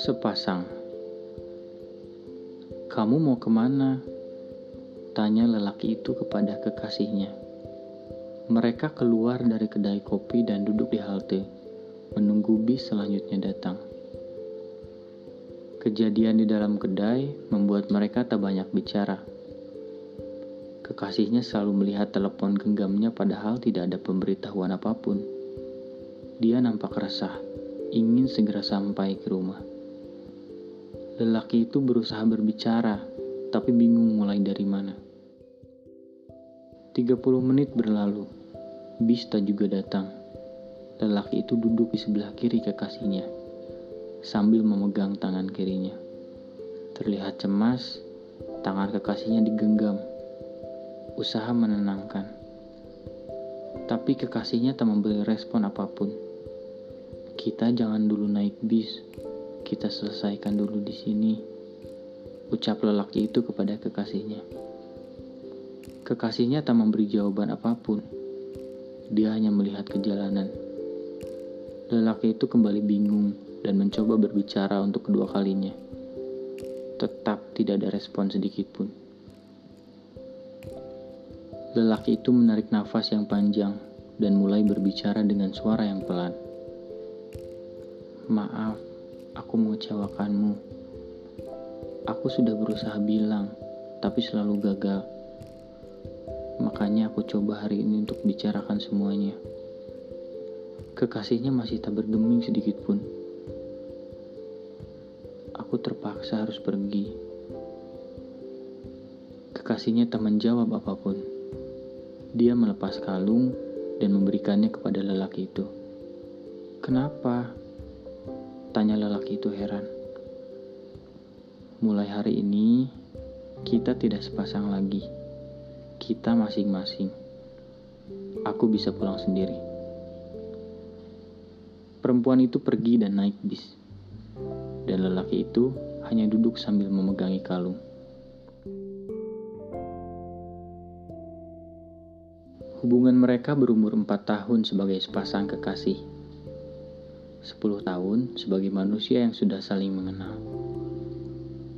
Sepasang Kamu mau ke mana? Tanya lelaki itu kepada kekasihnya. Mereka keluar dari kedai kopi dan duduk di halte, menunggu bis selanjutnya datang. Kejadian di dalam kedai membuat mereka tak banyak bicara. Kekasihnya selalu melihat telepon genggamnya padahal tidak ada pemberitahuan apa pun. Dia nampak resah, ingin segera sampai ke rumah. Lelaki itu berusaha berbicara, tapi bingung mulai dari mana. 30 menit berlalu, bis tak juga datang. Lelaki itu duduk di sebelah kiri kekasihnya, sambil memegang tangan kirinya. Terlihat cemas, tangan kekasihnya digenggam. Usaha menenangkan. Tapi kekasihnya tak memberi respon apa pun. Kita jangan dulu naik bis, kita selesaikan dulu di sini, ucap lelaki itu kepada kekasihnya. Kekasihnya tak memberi jawaban apa pun. Dia hanya melihat ke jalanan. Lelaki itu kembali bingung dan mencoba berbicara untuk kedua kalinya. Tetap tidak ada respon sedikit pun. Lelaki itu menarik nafas yang panjang dan mulai berbicara dengan suara yang pelan. Maaf, aku mengecewakanmu. Aku sudah berusaha bilang, tapi selalu gagal. Makanya aku coba hari ini untuk bicarakan semuanya. Kekasihnya masih tak bergeming sedikit pun. Aku terpaksa harus pergi. Kekasihnya tak menjawab apa pun. Dia melepas kalung dan memberikannya kepada lelaki itu. Kenapa? Tanya lelaki itu heran. Mulai hari ini, kita tidak sepasang lagi. Kita masing-masing. Aku bisa pulang sendiri. Perempuan itu pergi dan naik bis. Dan lelaki itu hanya duduk sambil memegangi kalung. Hubungan mereka berumur empat tahun sebagai sepasang kekasih. 10 tahun sebagai manusia yang sudah saling mengenal.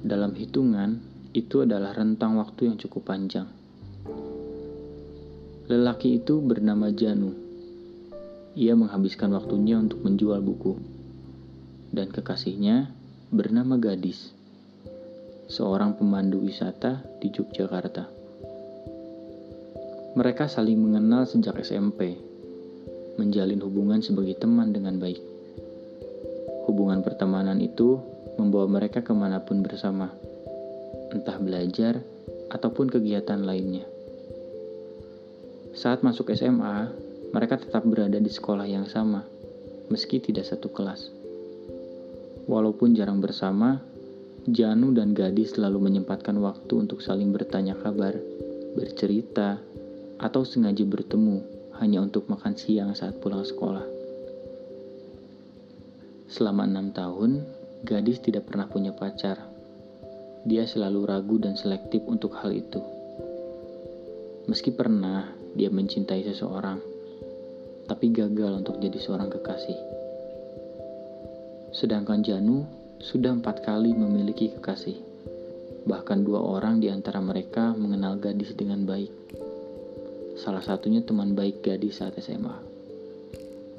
Dalam hitungan, itu adalah rentang waktu yang cukup panjang. Lelaki itu bernama Janu. Ia menghabiskan waktunya untuk menjual buku. Dan kekasihnya bernama Gadis, seorang pemandu wisata di Yogyakarta. Mereka saling mengenal sejak SMP, menjalin hubungan sebagai teman dengan baik. Hubungan pertemanan itu membawa mereka ke mana pun bersama, entah belajar ataupun kegiatan lainnya. Saat masuk SMA, mereka tetap berada di sekolah yang sama, meski tidak satu kelas. Walaupun jarang bersama, Janu dan gadis selalu menyempatkan waktu untuk saling bertanya kabar, bercerita, atau sengaja bertemu hanya untuk makan siang saat pulang sekolah. Selama enam tahun, gadis tidak pernah punya pacar. Dia selalu ragu dan selektif untuk hal itu. Meski pernah dia mencintai seseorang, tapi gagal untuk jadi seorang kekasih. Sedangkan Janu sudah empat kali memiliki kekasih. Bahkan dua orang di antara mereka mengenal gadis dengan baik. Salah satunya teman baik gadis saat SMA.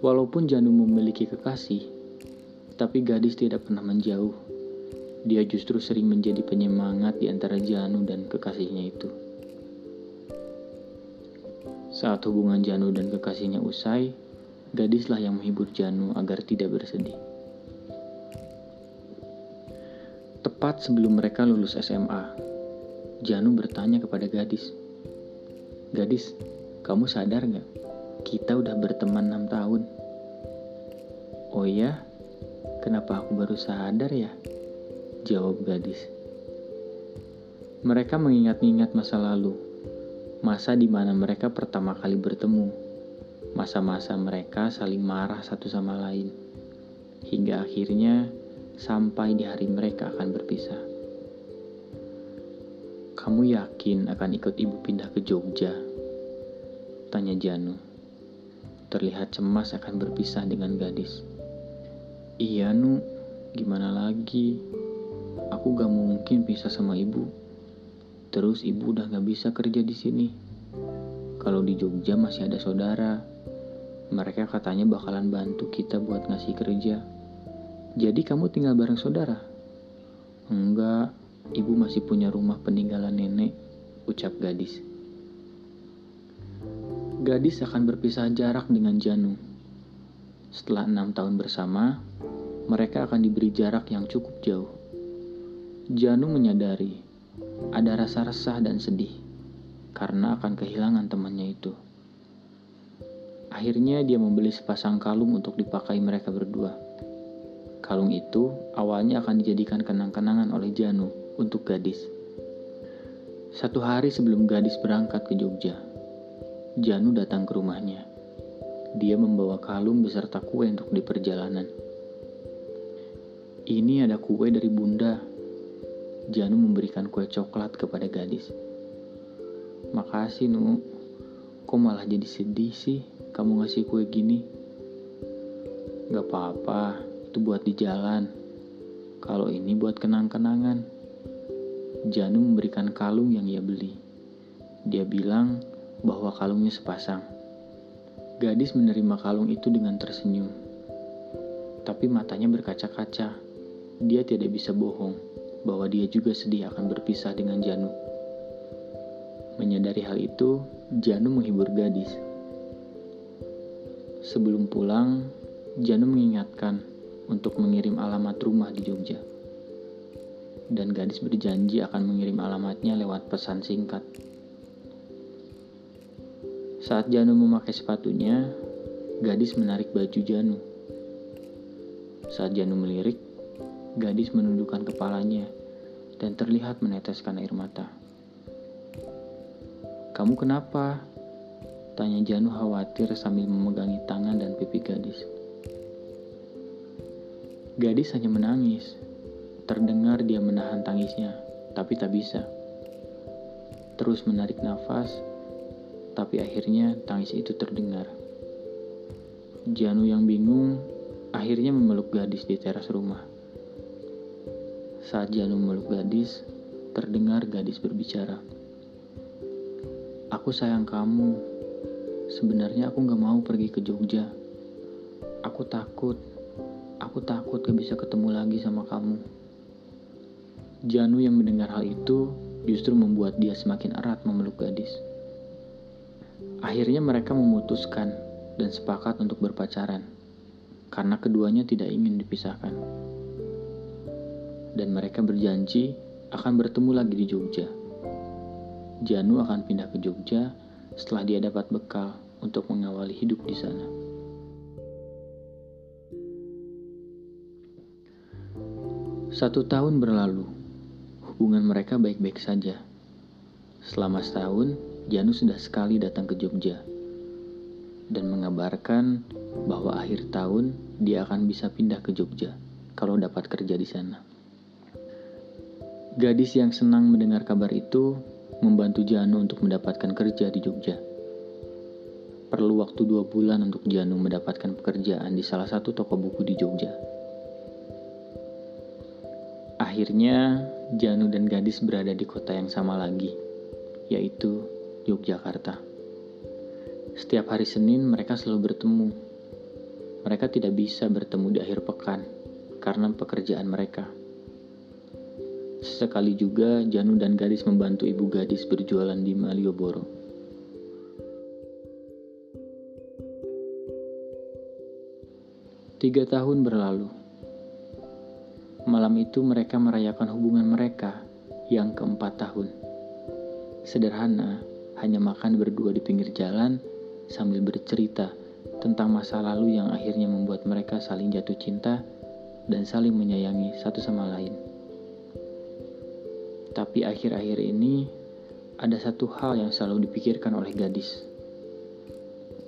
Walaupun Janu memiliki kekasih, tapi gadis tidak pernah menjauh. Dia justru sering menjadi penyemangat di antara Janu dan kekasihnya itu. Saat hubungan Janu dan kekasihnya usai, gadislah yang menghibur Janu agar tidak bersedih. Tepat sebelum mereka lulus SMA, Janu bertanya kepada gadis, Gadis, kamu sadar gak? Kita udah berteman 6 tahun. Oh iya? Kenapa aku baru sadar ya? Jawab gadis. Mereka mengingat-ingat masa lalu, masa di mana mereka pertama kali bertemu, masa-masa mereka saling marah satu sama lain, hingga akhirnya sampai di hari mereka akan berpisah. Kamu yakin akan ikut ibu pindah ke Jogja? Tanya Janu. Terlihat cemas akan berpisah dengan gadis. Iya, Nu. Gimana lagi? Aku gak mungkin pisah sama ibu. Terus ibu udah gak bisa kerja di sini. Kalau di Jogja masih ada saudara. Mereka katanya bakalan bantu kita buat ngasih kerja. Jadi kamu tinggal bareng saudara? Enggak, ibu masih punya rumah peninggalan nenek, ucap gadis. Gadis akan berpisah jarak dengan Janu. Setelah enam tahun bersama, mereka akan diberi jarak yang cukup jauh. Janu menyadari ada rasa resah dan sedih karena akan kehilangan temannya itu. Akhirnya dia membeli sepasang kalung untuk dipakai mereka berdua. Kalung itu awalnya akan dijadikan kenang-kenangan oleh Janu untuk gadis. Satu hari sebelum gadis berangkat ke Jogja, Janu datang ke rumahnya. Dia membawa kalung beserta kue untuk di perjalanan. Ini ada kue dari bunda. Janu memberikan kue coklat kepada gadis. Makasih, Nu. Kok malah jadi sedih sih kamu ngasih kue gini? Gak apa-apa, itu buat di jalan. Kalau ini buat kenang-kenangan. Janu memberikan kalung yang ia beli. Dia bilang bahwa kalungnya sepasang. Gadis menerima kalung itu dengan tersenyum. Tapi matanya berkaca-kaca. Dia tidak bisa bohong bahwa dia juga sedih akan berpisah dengan Janu. Menyadari hal itu, Janu menghibur gadis. Sebelum pulang, Janu mengingatkan untuk mengirim alamat rumah di Jogja. Dan gadis berjanji akan mengirim alamatnya lewat pesan singkat. Saat Janu memakai sepatunya, gadis menarik baju Janu. Saat Janu melirik, gadis menundukkan kepalanya dan terlihat meneteskan air mata. Kamu kenapa? Tanya Janu khawatir sambil memegangi tangan dan pipi gadis. Gadis hanya menangis. Terdengar dia menahan tangisnya, tapi tak bisa. Terus menarik nafas, tapi akhirnya tangis itu terdengar. Janu yang bingung akhirnya memeluk gadis di teras rumah. Saat Janu memeluk gadis, terdengar gadis berbicara. Aku sayang kamu. Sebenarnya aku gak mau pergi ke Jogja. Aku takut. Aku takut gak bisa ketemu lagi sama kamu. Janu yang mendengar hal itu justru membuat dia semakin erat memeluk gadis. Akhirnya mereka memutuskan dan sepakat untuk berpacaran karena keduanya tidak ingin dipisahkan. Dan mereka berjanji akan bertemu lagi di Jogja. Janu akan pindah ke Jogja setelah dia dapat bekal untuk mengawali hidup di sana. Satu tahun berlalu, hubungan mereka baik-baik saja. Selama setahun, Janu sudah sekali datang ke Jogja dan mengabarkan bahwa akhir tahun dia akan bisa pindah ke Jogja kalau dapat kerja di sana. Gadis yang senang mendengar kabar itu membantu Janu untuk mendapatkan kerja di Jogja. Perlu waktu dua bulan untuk Janu mendapatkan pekerjaan di salah satu toko buku di Jogja. Akhirnya, Janu dan gadis berada di kota yang sama lagi, yaitu Yogyakarta. Setiap hari Senin mereka selalu bertemu. Mereka tidak bisa bertemu di akhir pekan karena pekerjaan mereka. Sesekali juga Janu dan gadis membantu ibu gadis berjualan di Malioboro. Tiga tahun berlalu. Malam itu mereka merayakan hubungan mereka yang keempat tahun. Sederhana, hanya makan berdua di pinggir jalan sambil bercerita tentang masa lalu yang akhirnya membuat mereka saling jatuh cinta dan saling menyayangi satu sama lain. Tapi akhir-akhir ini ada satu hal yang selalu dipikirkan oleh gadis.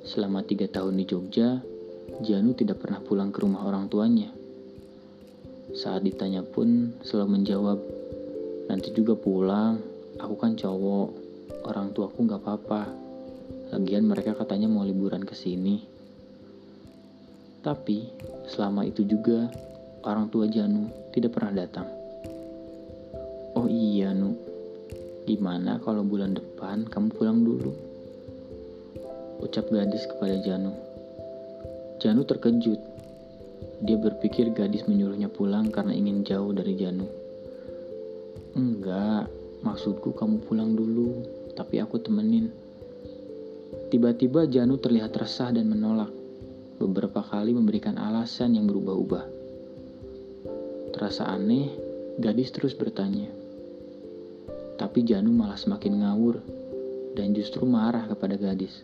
Selama tiga tahun di Jogja, Janu tidak pernah pulang ke rumah orang tuanya. Saat ditanya pun selalu menjawab, nanti juga pulang, aku kan cowok, orang tuaku gak apa-apa. Lagian mereka katanya mau liburan ke sini. Tapi selama itu juga orang tua Janu tidak pernah datang. Oh iya, Nu. Gimana kalau bulan depan kamu pulang dulu? Ucap gadis kepada Janu. Janu terkejut. Dia berpikir gadis menyuruhnya pulang karena ingin jauh dari Janu. Enggak, maksudku kamu pulang dulu, tapi aku temenin. Tiba-tiba Janu terlihat resah dan menolak. Beberapa kali memberikan alasan yang berubah-ubah. Terasa aneh, gadis terus bertanya. Tapi Janu malah semakin ngawur dan justru marah kepada gadis.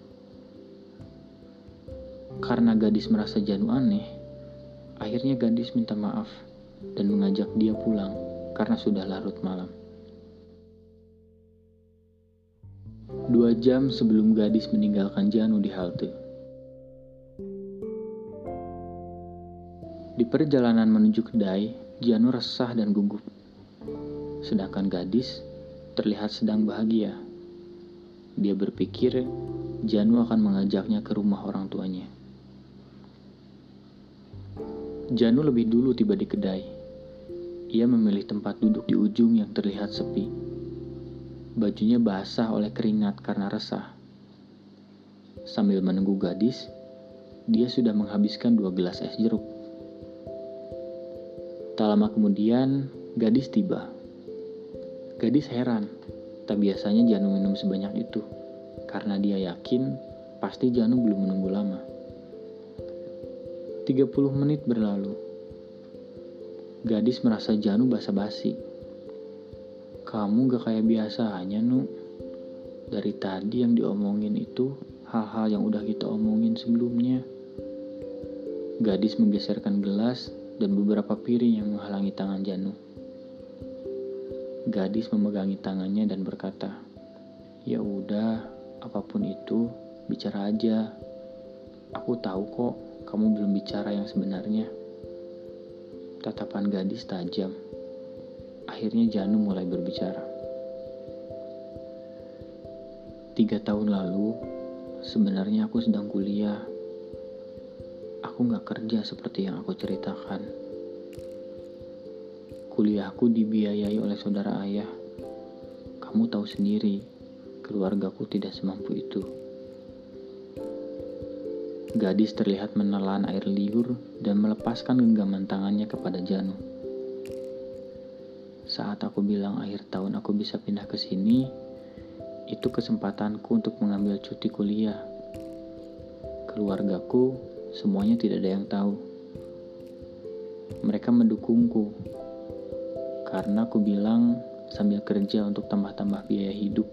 Karena gadis merasa Janu aneh, akhirnya gadis minta maaf dan mengajak dia pulang karena sudah larut malam. Dua jam sebelum gadis meninggalkan Janu di halte. Di perjalanan menuju kedai, Janu resah dan gugup. Sedangkan gadis terlihat sedang bahagia. Dia berpikir Janu akan mengajaknya ke rumah orang tuanya. Janu lebih dulu tiba di kedai. Ia memilih tempat duduk di ujung yang terlihat sepi. Bajunya basah oleh keringat karena resah. Sambil menunggu gadis, dia sudah menghabiskan dua gelas es jeruk. Tak lama kemudian, gadis tiba. Gadis heran, tak biasanya Janu minum sebanyak itu, karena dia yakin pasti Janu belum menunggu lama. 30 menit berlalu. Gadis merasa Janu basa-basi. Kamu gak kayak biasanya, Nu. Dari tadi yang diomongin itu hal-hal yang udah kita omongin sebelumnya. Gadis menggeserkan gelas dan beberapa piring yang menghalangi tangan Janu. Gadis memegangi tangannya dan berkata, "Ya udah, apa pun itu, bicara aja. Aku tahu kok kamu belum bicara yang sebenarnya. Tatapan gadis tajam. Akhirnya Janu mulai berbicara. Tiga tahun lalu, sebenarnya aku sedang kuliah. Aku gak kerja seperti yang aku ceritakan. Kuliahku dibiayai oleh saudara ayah. Kamu tahu sendiri, keluargaku tidak semampu itu. Gadis terlihat menelan air liur dan melepaskan genggaman tangannya kepada Janu. Saat aku bilang akhir tahun aku bisa pindah ke sini, itu kesempatanku untuk mengambil cuti kuliah. Keluargaku semuanya tidak ada yang tahu. Mereka mendukungku karena aku bilang sambil kerja untuk tambah-tambah biaya hidup.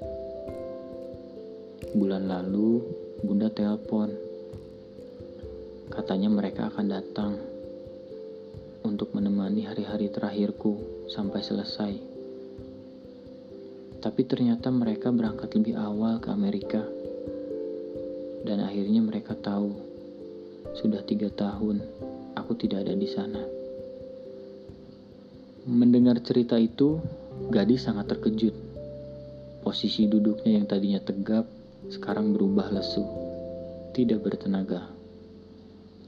Bulan lalu, Bunda telepon Katanya mereka akan datang untuk menemani hari-hari terakhirku sampai selesai. Tapi ternyata mereka berangkat lebih awal ke Amerika. Dan akhirnya mereka tahu, sudah tiga tahun aku tidak ada di sana. Mendengar cerita itu, gadis sangat terkejut. Posisi duduknya yang tadinya tegap, sekarang berubah lesu, tidak bertenaga.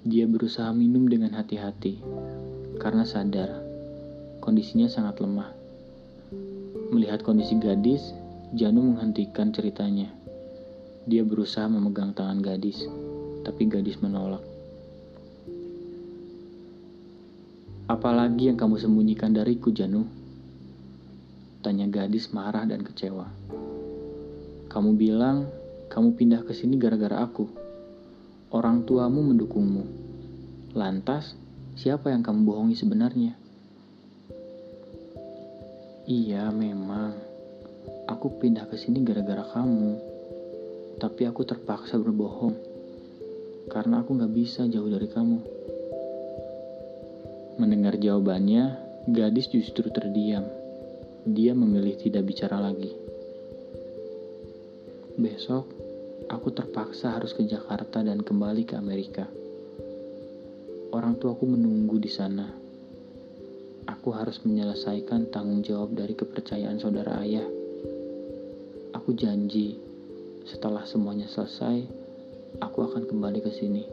Dia berusaha minum dengan hati-hati karena sadar kondisinya sangat lemah. Melihat kondisi gadis, Janu menghentikan ceritanya. Dia berusaha memegang tangan gadis, tapi gadis menolak. Apalagi yang kamu sembunyikan dariku, Janu? Tanya gadis marah dan kecewa. Kamu bilang kamu pindah ke sini gara-gara aku orang tuamu mendukungmu. Lantas, siapa yang kamu bohongi sebenarnya? Iya, memang. Aku pindah ke sini gara-gara kamu. Tapi aku terpaksa berbohong. Karena aku gak bisa jauh dari kamu. Mendengar jawabannya, gadis justru terdiam. Dia memilih tidak bicara lagi. Besok, aku terpaksa harus ke Jakarta dan kembali ke Amerika. Orang tuaku menunggu di sana. Aku harus menyelesaikan tanggung jawab dari kepercayaan saudara ayah. Aku janji, setelah semuanya selesai, aku akan kembali ke sini.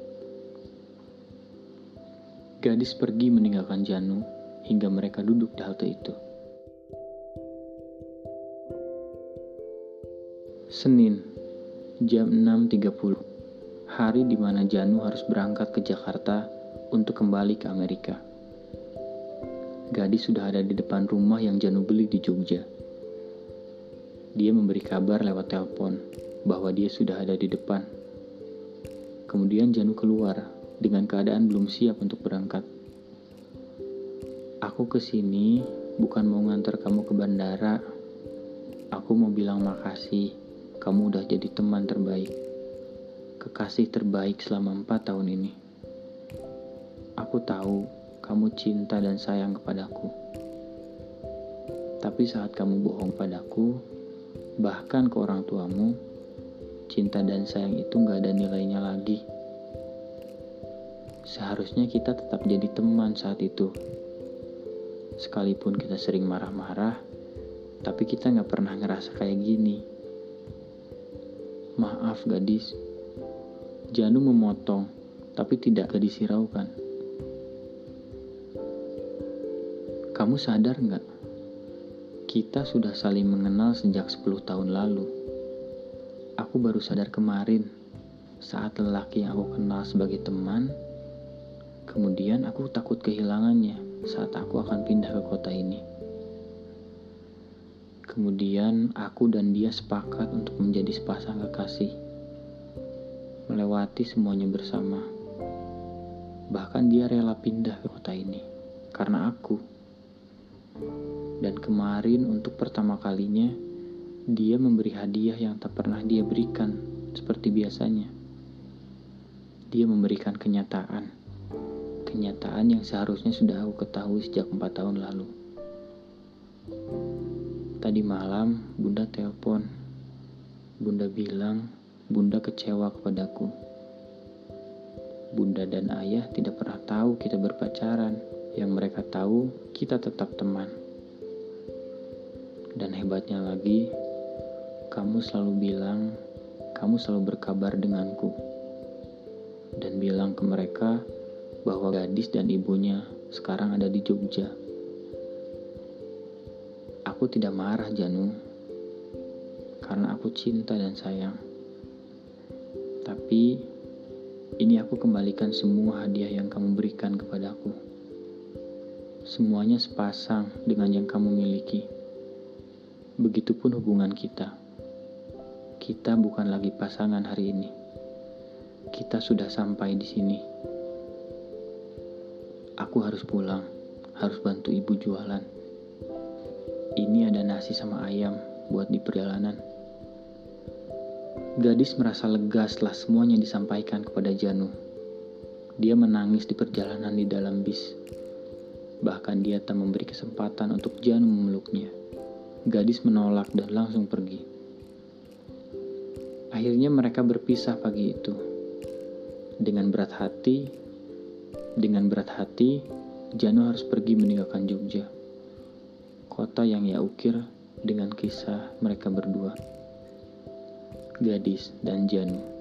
Gadis pergi meninggalkan Janu hingga mereka duduk di halte itu. Senin, jam 6.30. Hari di mana Janu harus berangkat ke Jakarta untuk kembali ke Amerika. Gadis sudah ada di depan rumah yang Janu beli di Jogja. Dia memberi kabar lewat telepon bahwa dia sudah ada di depan. Kemudian Janu keluar dengan keadaan belum siap untuk berangkat. Aku ke sini bukan mau ngantar kamu ke bandara. Aku mau bilang makasih, kamu udah jadi teman terbaik. Kekasih terbaik selama empat tahun ini. Aku tahu kamu cinta dan sayang kepadaku. Tapi saat kamu bohong padaku, bahkan ke orang tuamu, cinta dan sayang itu gak ada nilainya lagi. Seharusnya kita tetap jadi teman saat itu. Sekalipun kita sering marah-marah, tapi kita gak pernah ngerasa kayak gini. Maaf gadis, Janu memotong, tapi tidak gadis hiraukan. Kamu sadar nggak? Kita sudah saling mengenal sejak 10 tahun lalu. Aku baru sadar kemarin saat lelaki yang aku kenal sebagai teman. Kemudian aku takut kehilangannya saat aku akan pindah ke kota ini. Kemudian aku dan dia sepakat untuk menjadi sepasang kekasih. Melewati semuanya bersama. Bahkan dia rela pindah ke kota ini karena aku. Dan kemarin untuk pertama kalinya, dia memberi hadiah yang tak pernah dia berikan seperti biasanya. Dia memberikan kenyataan. Kenyataan yang seharusnya sudah aku ketahui sejak empat tahun lalu. Tadi malam, Bunda telepon. Bunda bilang, Bunda kecewa kepadaku. Bunda dan ayah tidak pernah tahu kita berpacaran. Yang mereka tahu, kita tetap teman. Dan hebatnya lagi, kamu selalu bilang, kamu selalu berkabar denganku. Dan bilang ke mereka bahwa gadis dan ibunya sekarang ada di Jogja. Aku tidak marah, Janu, karena aku cinta dan sayang. Tapi ini aku kembalikan semua hadiah yang kamu berikan kepadaku. Semuanya sepasang dengan yang kamu miliki. Begitupun hubungan kita. Kita bukan lagi pasangan hari ini. Kita sudah sampai di sini. Aku harus pulang, harus bantu ibu jualan. Ini ada nasi sama ayam buat di perjalanan. Gadis merasa lega setelah semuanya disampaikan kepada Janu. Dia menangis di perjalanan di dalam bis. Bahkan dia tak memberi kesempatan untuk Janu memeluknya. Gadis menolak dan langsung pergi. Akhirnya mereka berpisah pagi itu. Dengan berat hati, dengan berat hati, Jano harus pergi meninggalkan Jogja. Kota yang ia ukir dengan kisah mereka berdua. Gadis dan Janu.